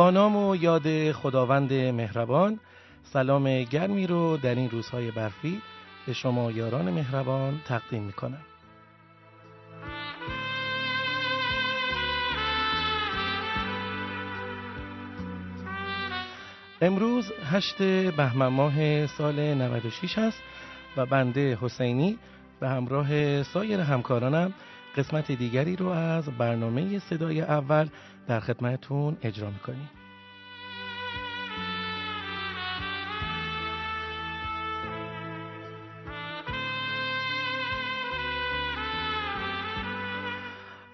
با نام و یاد خداوند مهربان سلام گرمی رو در این روزهای برفی به شما یاران مهربان تقدیم می کنم. امروز هشت بهمن ماه سال 96 است و بنده حسینی به همراه سایر همکارانم قسمت دیگری رو از برنامه صدای اول در خدمتون اجرا می‌کنیم.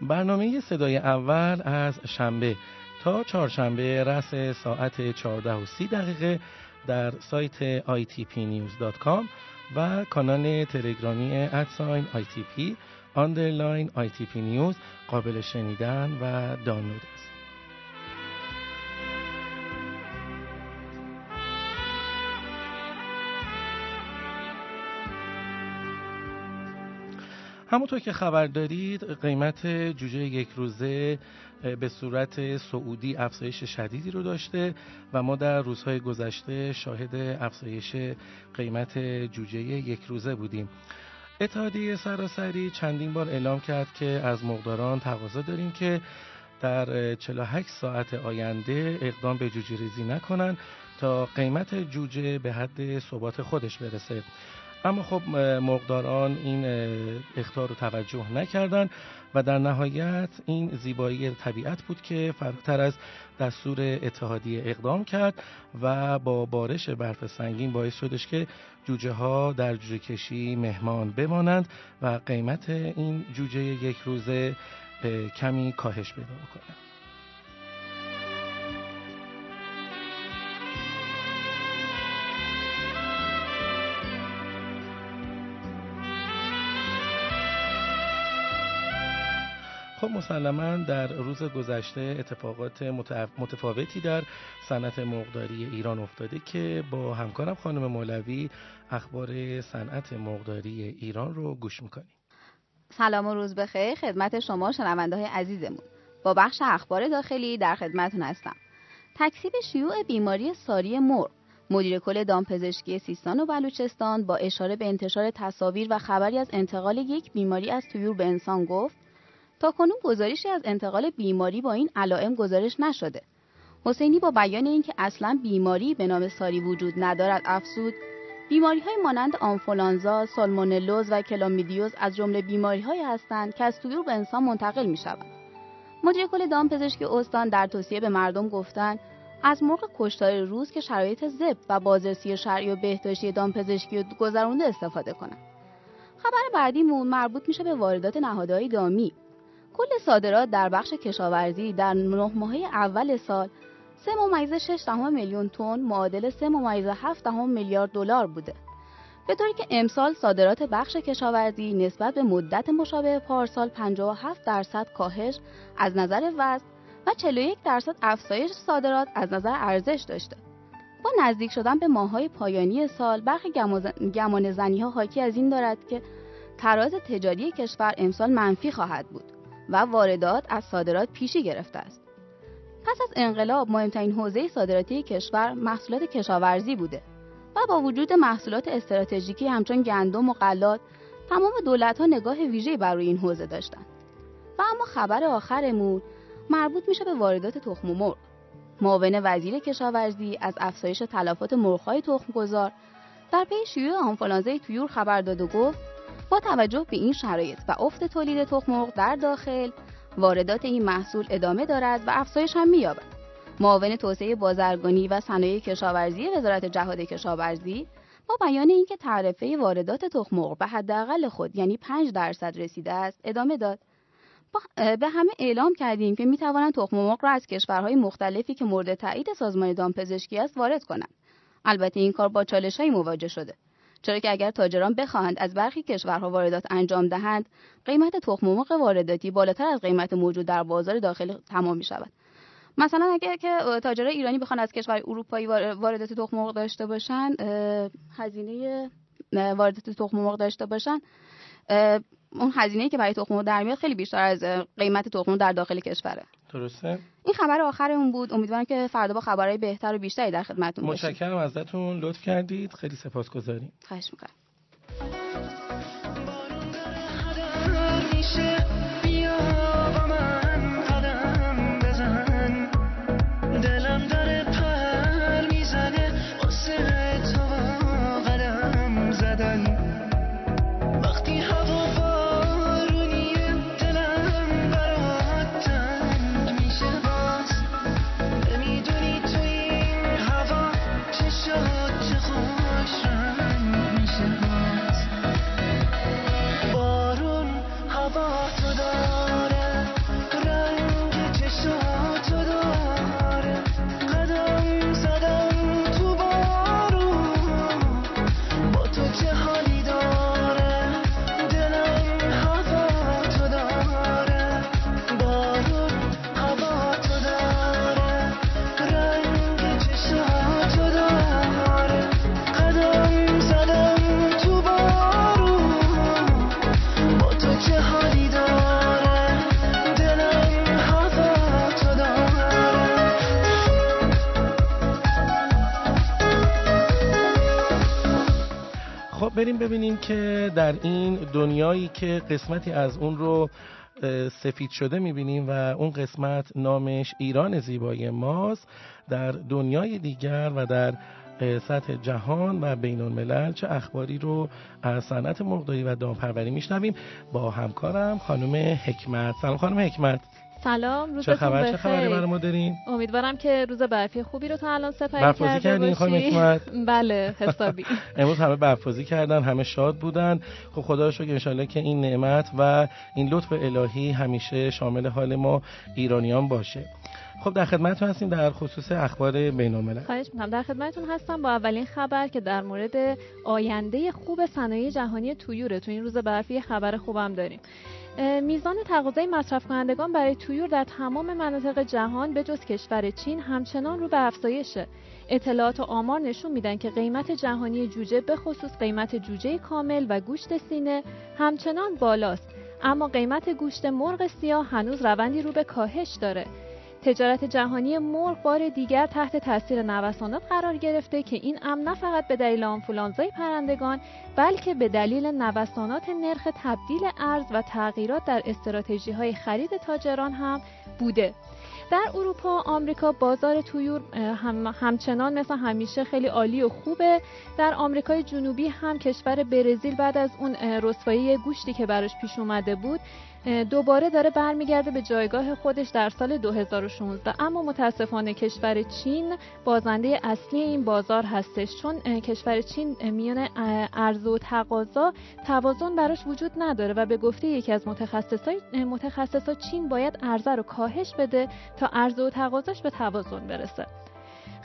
برنامه صدای اول از شنبه تا چهارشنبه رس ساعت 14 و 30 دقیقه در سایت itpnews.com و کانال تلگرامی ادساین ITP آندرلاین ITP نیوز قابل شنیدن و دانلود است. همونطور که خبر دارید قیمت جوجه یک روزه به صورت سعودی افزایش شدیدی رو داشته و ما در روزهای گذشته شاهد افزایش قیمت جوجه یک روزه بودیم. اتحادیه سراسری چندین بار اعلام کرد که از مقداران تقاضا داریم که در 48 ساعت آینده اقدام به جوجه ریزی نکنن تا قیمت جوجه به حد ثبات خودش برسه. اما خب مقداران این اختار رو توجه نکردن و در نهایت این زیبایی طبیعت بود که فراتر از دستور اتحادیه اقدام کرد و با بارش برف سنگین باعث شدش که جوجه ها در جوجه کشی مهمان بمانند و قیمت این جوجه یک روزه کمی کاهش پیدا بکنه خب مسلما در روز گذشته اتفاقات متفاوتی در صنعت مرغداری ایران افتاده که با همکارم خانم مولوی اخبار صنعت مرغداری ایران رو گوش می‌کنیم. سلام و روز بخیر. خدمت شما شنونده های عزیزمون. با بخش اخبار داخلی در خدمتون هستم. تکسیب شیوع بیماری ساری مرغ مدیر کل دامپزشکی سیستان و بلوچستان با اشاره به انتشار تصاویر و خبری از انتقال یک بیماری از طیور به انسان گفت تا کنون گزارشی از انتقال بیماری با این علائم گزارش نشده. حسینی با بیان اینکه اصلا بیماری به نام ساری وجود ندارد افزود بیماری های مانند آنفولانزا، سالمونلوز و کلامیدیوز از جمله بیماری های هستند که از طیور به انسان منتقل می شوند. مدیر کل دامپزشکی استان در توصیه به مردم گفتند از مرغ کشتار روز که شرایط زب و بازرسی شرعی و بهداشتی دامپزشکی گذرونده استفاده کنند. خبر بعدیمون مربوط میشه به واردات نهادهای دامی کل صادرات در بخش کشاورزی در نه ماهه اول سال 3 ممیز 6 دهم میلیون تن معادل 3 ممیز 7 دهم میلیارد دلار بوده. به طوری که امسال صادرات بخش کشاورزی نسبت به مدت مشابه پارسال 57 درصد کاهش از نظر وزن و 41 درصد افزایش صادرات از نظر ارزش داشته. با نزدیک شدن به ماهای پایانی سال برخی گمان زنی ها حاکی از این دارد که تراز تجاری کشور امسال منفی خواهد بود. و واردات از صادرات پیشی گرفته است. پس از انقلاب مهمترین حوزه صادراتی کشور محصولات کشاورزی بوده و با وجود محصولات استراتژیکی همچون گندم و غلات تمام دولت‌ها نگاه ویژه‌ای بر روی این حوزه داشتند. و اما خبر آخرمون مربوط میشه به واردات تخم مرغ. معاون وزیر کشاورزی از افزایش تلفات مرغ‌های تخمگذار در پی شیوع آنفولانزای تویور خبر داد و گفت با توجه به این شرایط و افت تولید تخم مرغ در داخل واردات این محصول ادامه دارد و افزایش هم می‌یابد. معاون توسعه بازرگانی و صنایع کشاورزی وزارت جهاد کشاورزی با بیان اینکه تعرفه واردات تخم مرغ به حداقل خود یعنی 5 درصد رسیده است ادامه داد. به همه اعلام کردیم که می توانند تخم مرغ را از کشورهای مختلفی که مورد تایید سازمان دامپزشکی است وارد کنند. البته این کار با چالش‌هایی مواجه شده. چرا که اگر تاجران بخواهند از برخی کشورها واردات انجام دهند قیمت تخم مرغ وارداتی بالاتر از قیمت موجود در بازار داخلی تمام می شود مثلا اگر که تاجرای ایرانی بخوان از کشور اروپایی واردات تخم مرغ داشته باشن هزینه واردات تخم مرغ داشته باشن اون هزینه که برای تخم در میاد خیلی بیشتر از قیمت تخم در داخل کشوره. درسته؟ این خبر آخرمون بود. امیدوارم که فردا با خبرهای بهتر و بیشتری در خدمتتون باشیم. متشکرم ازتون. لطف کردید. خیلی سپاسگزاریم. خواهش می‌کنم. ببینیم که در این دنیایی که قسمتی از اون رو سفید شده می‌بینیم و اون قسمت نامش ایران زیبای ماست. در دنیای دیگر و در سطح جهان و بین الملل چه اخباری رو از صنعت مرغداری و دامپروری میشنویم. با همکارم خانم حکمت. سلام خانم حکمت. سلام روزتون چه خبر؟ چه خبری برای ما دارین؟ امیدوارم که روز برفی خوبی رو تا الان سپری کرده کردین خانم بله حسابی. امروز همه برفازی کردن همه شاد بودن. خب خدا رو شکر ان که این نعمت و این لطف الهی همیشه شامل حال ما ایرانیان باشه. خب در خدمتتون هستیم در خصوص اخبار بین الملل خواهش می‌کنم. در خدمتتون هستم با اولین خبر که در مورد آینده خوب صنایع جهانی تویوره. تو این روز برفی خبر خوبم داریم. میزان تقاضای مصرف کنندگان برای تویور در تمام مناطق جهان به جز کشور چین همچنان رو به افزایشه. اطلاعات و آمار نشون میدن که قیمت جهانی جوجه به خصوص قیمت جوجه کامل و گوشت سینه همچنان بالاست اما قیمت گوشت مرغ سیاه هنوز روندی رو به کاهش داره تجارت جهانی مرغ بار دیگر تحت تاثیر نوسانات قرار گرفته که این امر نه فقط به دلیل آنفولانزای پرندگان بلکه به دلیل نوسانات نرخ تبدیل ارز و تغییرات در استراتژی های خرید تاجران هم بوده. در اروپا آمریکا بازار تویور هم همچنان مثل همیشه خیلی عالی و خوبه. در آمریکای جنوبی هم کشور برزیل بعد از اون رسوایی گوشتی که براش پیش اومده بود دوباره داره برمیگرده به جایگاه خودش در سال 2016 اما متاسفانه کشور چین بازنده اصلی این بازار هستش چون کشور چین میان عرضه و تقاضا توازن براش وجود نداره و به گفته یکی از متخصصای متخصصا چین باید عرضه رو کاهش بده تا عرضه و تقاضاش به توازن برسه.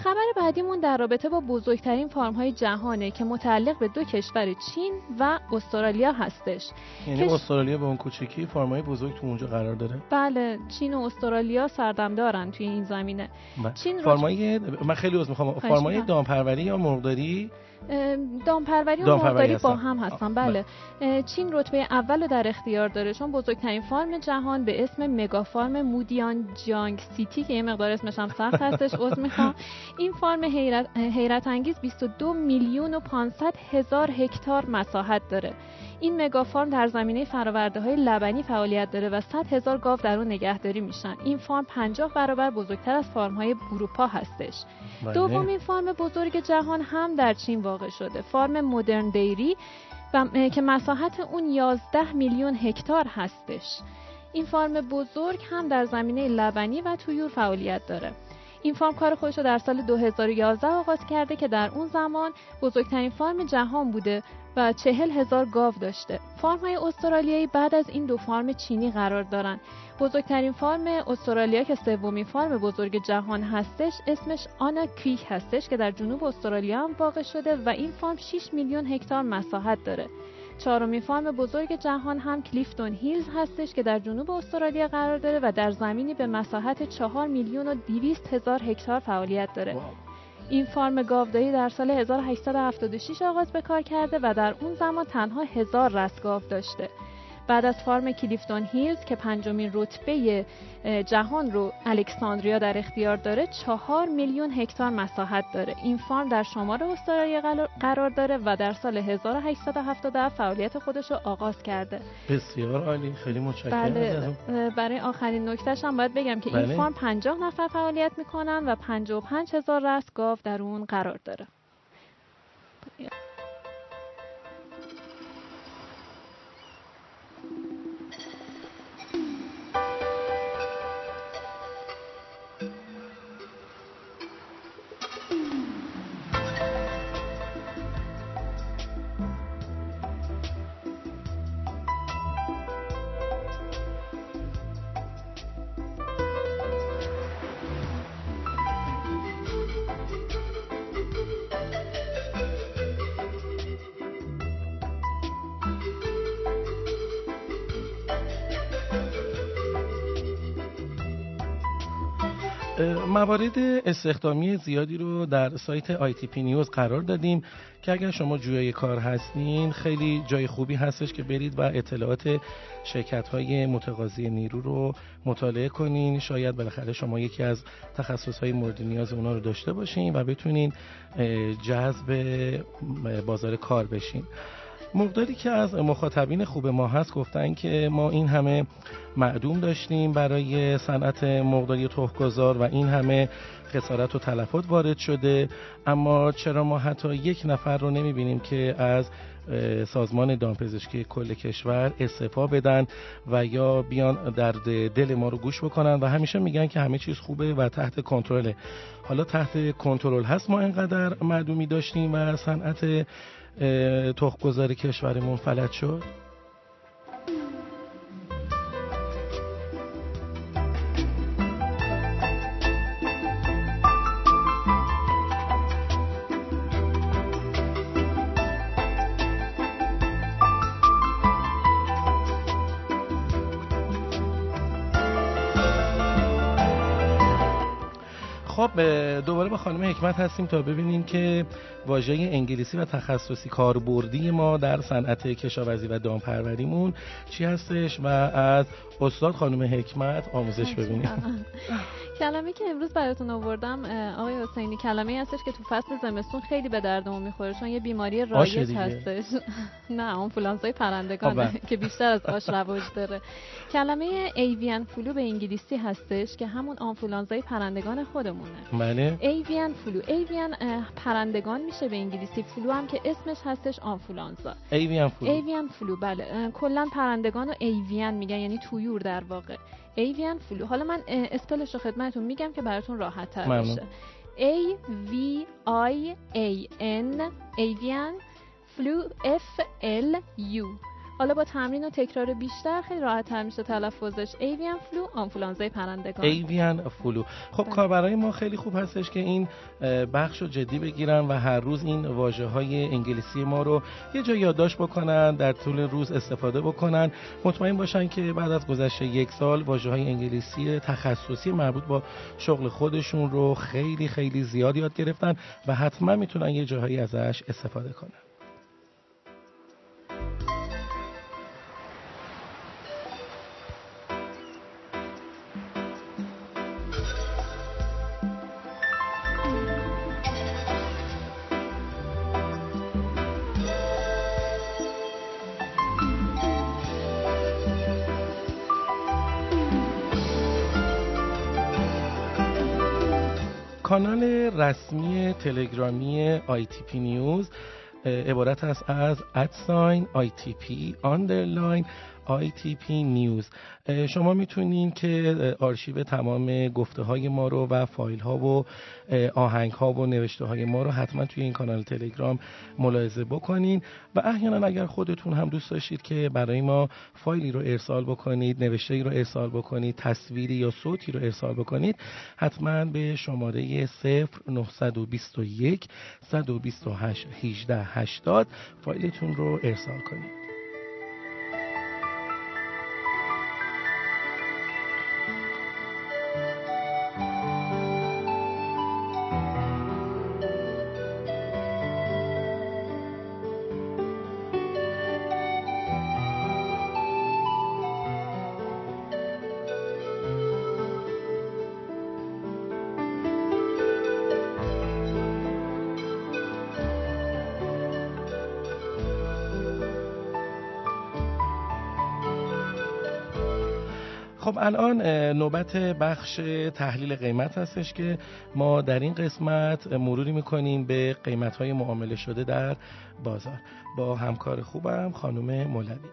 خبر بعدیمون در رابطه با بزرگترین فارم های جهانه که متعلق به دو کشور چین و استرالیا هستش. یعنی کش... استرالیا به اون کوچکی فارم های بزرگ تو اونجا قرار داره؟ بله چین و استرالیا سردم دارن توی این زمینه. بله. چین فارمای من خیلی عذر می‌خوام. فارمای دامپروری یا مرغداری دامپروری و مرغداری با هم هستن بله. بله. چین رتبه اول رو در اختیار داره. چون بزرگترین فارم جهان به اسم مگا فارم مودیان جانگ سیتی که یه مقدار اسمش هم سخت هستش عذر می‌خوام. این فارم حیرت, حیرت انگیز 22 میلیون و 500 هزار هکتار مساحت داره. این مگا فارم در زمینه فراورده های لبنی فعالیت داره و 100 هزار گاو در اون نگهداری میشن. این فارم 50 برابر بزرگتر از فارم های اروپا هستش. بله. دومین فارم بزرگ جهان هم در چین واقع شده. فارم مدرن دیری که مساحت اون 11 میلیون هکتار هستش. این فارم بزرگ هم در زمینه لبنی و تویور فعالیت داره. این فارم کار خودش رو در سال 2011 آغاز کرده که در اون زمان بزرگترین فارم جهان بوده و چهل هزار گاو داشته. فارم های استرالیایی بعد از این دو فارم چینی قرار دارن. بزرگترین فارم استرالیا که سومین فارم بزرگ جهان هستش اسمش آنا کریک هستش که در جنوب استرالیا هم واقع شده و این فارم 6 میلیون هکتار مساحت داره. چهارمین فارم بزرگ جهان هم کلیفتون هیلز هستش که در جنوب استرالیا قرار داره و در زمینی به مساحت 4 میلیون و 200 هزار هکتار فعالیت داره. این فارم گاوداری در سال 1876 آغاز به کار کرده و در اون زمان تنها هزار رست گاو داشته. بعد از فارم کلیفتون هیلز که پنجمین رتبه جهان رو الکساندریا در اختیار داره چهار میلیون هکتار مساحت داره. این فارم در شمال استرالیا قرار داره و در سال 1877 فعالیت خودش رو آغاز کرده. بسیار عالی. خیلی متشکرم بله. برای آخرین نکتهش هم باید بگم که بله. این فارم 50 نفر فعالیت می‌کنن و 55 هزار رست گاو در اون قرار داره. موارد استخدامی زیادی رو در سایت پی نیوز قرار دادیم که اگر شما جویای کار هستین خیلی جای خوبی هستش که برید و اطلاعات شرکت های متقاضی نیرو رو مطالعه کنین. شاید بالاخره شما یکی از تخصص های مورد نیاز اونا رو داشته باشین و بتونین جذب بازار کار بشین. مقداری که از مخاطبین خوب ما هست گفتن که ما این همه معدوم داشتیم برای صنعت مقداری تخمگذار و این همه خسارت و تلفات وارد شده. اما چرا ما حتی یک نفر رو نمی‌بینیم که از سازمان دامپزشکی کل کشور استعفا بدن و یا بیان در دل ما رو گوش بکنن و همیشه میگن که همه چیز خوبه و تحت کنترله. حالا تحت کنترل هست ما اینقدر معدومی داشتیم و صنعت تخمگذار کشورمون فلج شد. خب دوباره با خانم حکمت هستیم تا ببینیم که واژه انگلیسی و تخصصی کاربردی ما در صنعت کشاورزی و دامپروریمون چی هستش و از استاد خانم حکمت آموزش ببینیم. کلمه که امروز براتون آوردم آقای حسینی کلمه هستش که تو فصل زمستون خیلی به دردمون می‌خوره چون یه بیماری رایج هستش. نه اون فلانزای پرندگانه خب، بله. که بیشتر از آش رواج داره. کلمه avian flu به انگلیسی هستش که همون آنفولانزای پرندگان خودمونه. بله. avian flu avian پرندگان میشه به انگلیسی flu هم که اسمش هستش آنفولانزا avian flu avian flu بله. کلا پرندگان رو avian میگن یعنی طیور در واقع. avian flu حالا من spell ش رو خدمتتون میگم که براتون راحت تر بشه. A V I A N avian flu F L U. حالا با تمرین و تکرار بیشتر خیلی راحت تر میشه تلفظش. avian flu آنفولانزای پرندگان. avian flu. خب بله. کاربرای ما خیلی خوب هستش که این بخش رو جدی بگیرن و هر روز این واژه های انگلیسی ما رو یه جا یادداشت بکنن در طول روز استفاده بکنن. مطمئن باشن که بعد از گذشته یک سال واژه های انگلیسی تخصصی مربوط با شغل خودشون رو خیلی خیلی زیاد یاد گرفتن و حتما می‌تونن یه جاهایی ازش استفاده کنن. کانال رسمی تلگرامی پی نیوز عبارت است از at sign P underline ITP News. شما می‌تونین که آرشیو تمام گفته های ما رو و فایل ها و آهنگ ها و نوشته های ما رو حتما توی این کانال تلگرام ملاحظه بکنین. و احیانا اگر خودتون هم دوست داشتید که برای ما فایلی رو ارسال بکنید نوشته رو ارسال بکنید تصویری یا صوتی رو ارسال بکنید حتما به شماره 0921 128 18 80 فایلتون رو ارسال کنید. خب الان نوبت بخش تحلیل قیمت هستش که ما در این قسمت مروری می‌کنیم به قیمت های معامله شده در بازار. با همکار خوبم خانم مولوی.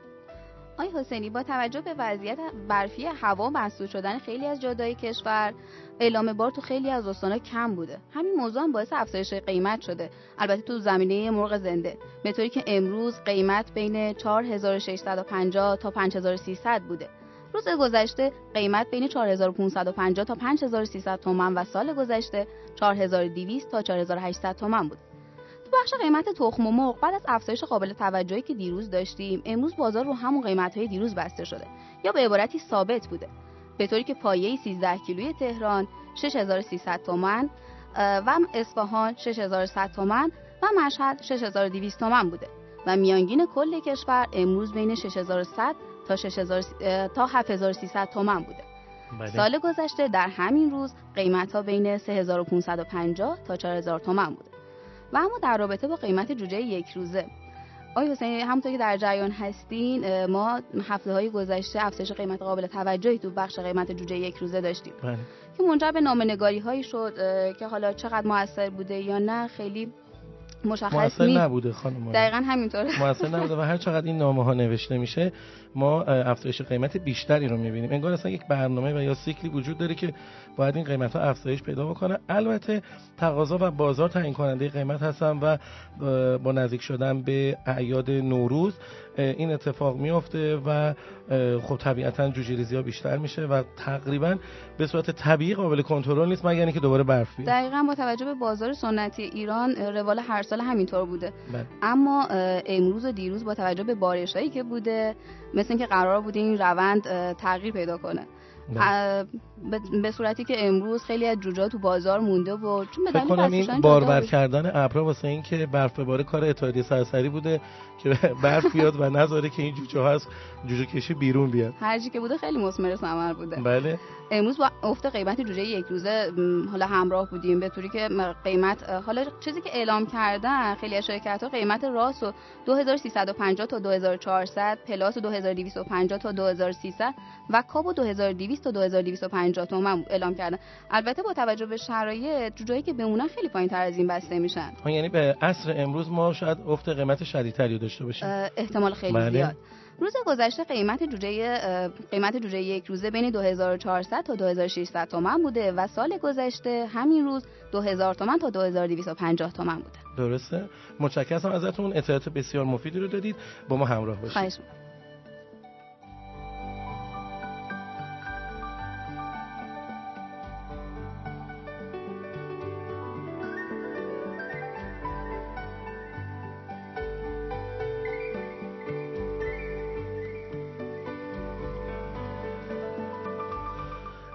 آی حسینی با توجه به وضعیت برفی هوا مسدود شدن خیلی از جادای کشور اعلام بار تو خیلی از استانها کم بوده. همین موضوع هم باعث افزایش قیمت شده. البته تو زمینه مرغ زنده. به طوری که امروز قیمت بین 4650 تا 5300 بوده. روز گذشته قیمت بین 4550 تا 5300 تومان و سال گذشته 4200 تا 4800 تومان بود. تو بخش قیمت تخم و مرغ بعد از افزایش قابل توجهی که دیروز داشتیم امروز بازار رو همون قیمت های دیروز بسته شده یا به عبارتی ثابت بوده. به طوری که پایه 13 کیلوی تهران 6300 تومان و اصفهان 6100 تومان و مشهد 6200 تومان بوده. و میانگین کل کشور امروز بین 6100 تا 6000 تا 7300 تومان بوده بله. سال گذشته در همین روز قیمت ها بین 3550 تا 4000 تومان بوده و اما در رابطه با قیمت جوجه یک روزه آقای حسینی همونطور که در جریان هستین ما هفته های گذشته افزایش قیمت قابل توجهی تو بخش قیمت جوجه یک روزه داشتیم بله. که منجر به نامنگاری هایی شد که حالا چقدر موثر بوده یا نه خیلی مشخص موثر نبوده خانم دقیقا همینطوره. موثر نبوده و هر چقدر این نامه ها نوشته میشه ما افزایش قیمت بیشتری رو می‌بینیم. انگار اصلا یک برنامه و یا سیکلی وجود داره که باید این قیمت ها افزایش پیدا بکنه. البته تقاضا و بازار تعیین کننده قیمت هستن و با نزدیک شدن به اعیاد نوروز این اتفاق میفته و خب طبیعتا جوجه ریزی ها بیشتر میشه و تقریبا به صورت طبیعی قابل کنترل نیست مگر اینکه دوباره برف بیاد. دقیقا با توجه به بازار سنتی ایران روال هر سال همینطور بوده. بله. اما امروز و دیروز با توجه به بارشایی که بوده مثل اینکه قرار بوده این روند تغییر پیدا کنه. به صورتی که امروز خیلی از جوجه تو بازار مونده و چون به کنم این باربر کردن ابرا واسه این که برف باره کار اتحادیه سرسری بوده که برف بیاد و نذاره که این جوجه ها از جوجه کشی بیرون بیاد. هرچی که بوده خیلی مثمر ثمر بوده. بله. امروز با افت قیمت جوجه یک روزه حالا همراه بودیم به طوری که قیمت حالا چیزی که اعلام کردن خیلی از شرکت ها قیمت راس و 2350 تا 2400 پلاس و 2250 تا 2300 و کاب و 2200 تا 2250 تومن اعلام کردن. البته با توجه به شرایط جوجه‌ای که بمونن خیلی پایین‌تر از این بسته میشن. یعنی به عصر امروز ما شاید افت قیمت شدیدتری داشته باشیم. احتمال خیلی بله. زیاد. روز گذشته قیمت جوجه قیمت جوجه یک روزه بین 2400 تا 2600 تومان بوده و سال گذشته همین روز 2000 تومان تا 2250 تومان بوده. درسته. متشکرم. ازتون اطلاعات بسیار مفیدی رو دادید. با ما همراه باشید. خواهش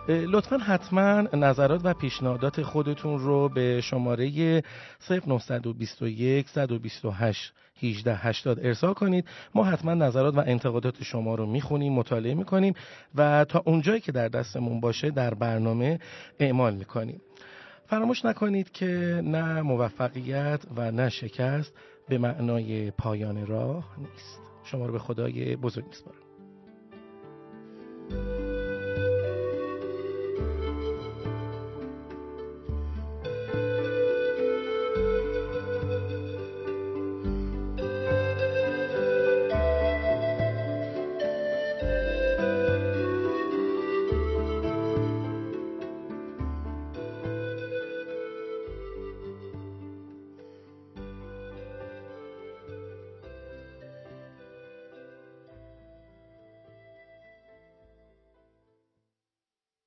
لطفا حتما نظرات و پیشنهادات خودتون رو به شماره 0921 128 1880 ارسال کنید. ما حتما نظرات و انتقادات شما رو می‌خونیم مطالعه می‌کنیم و تا اونجایی که در دستمون باشه در برنامه اعمال می‌کنیم. فراموش نکنید که نه موفقیت و نه شکست به معنای پایان راه نیست. شما رو به خدای بزرگ میسپارم.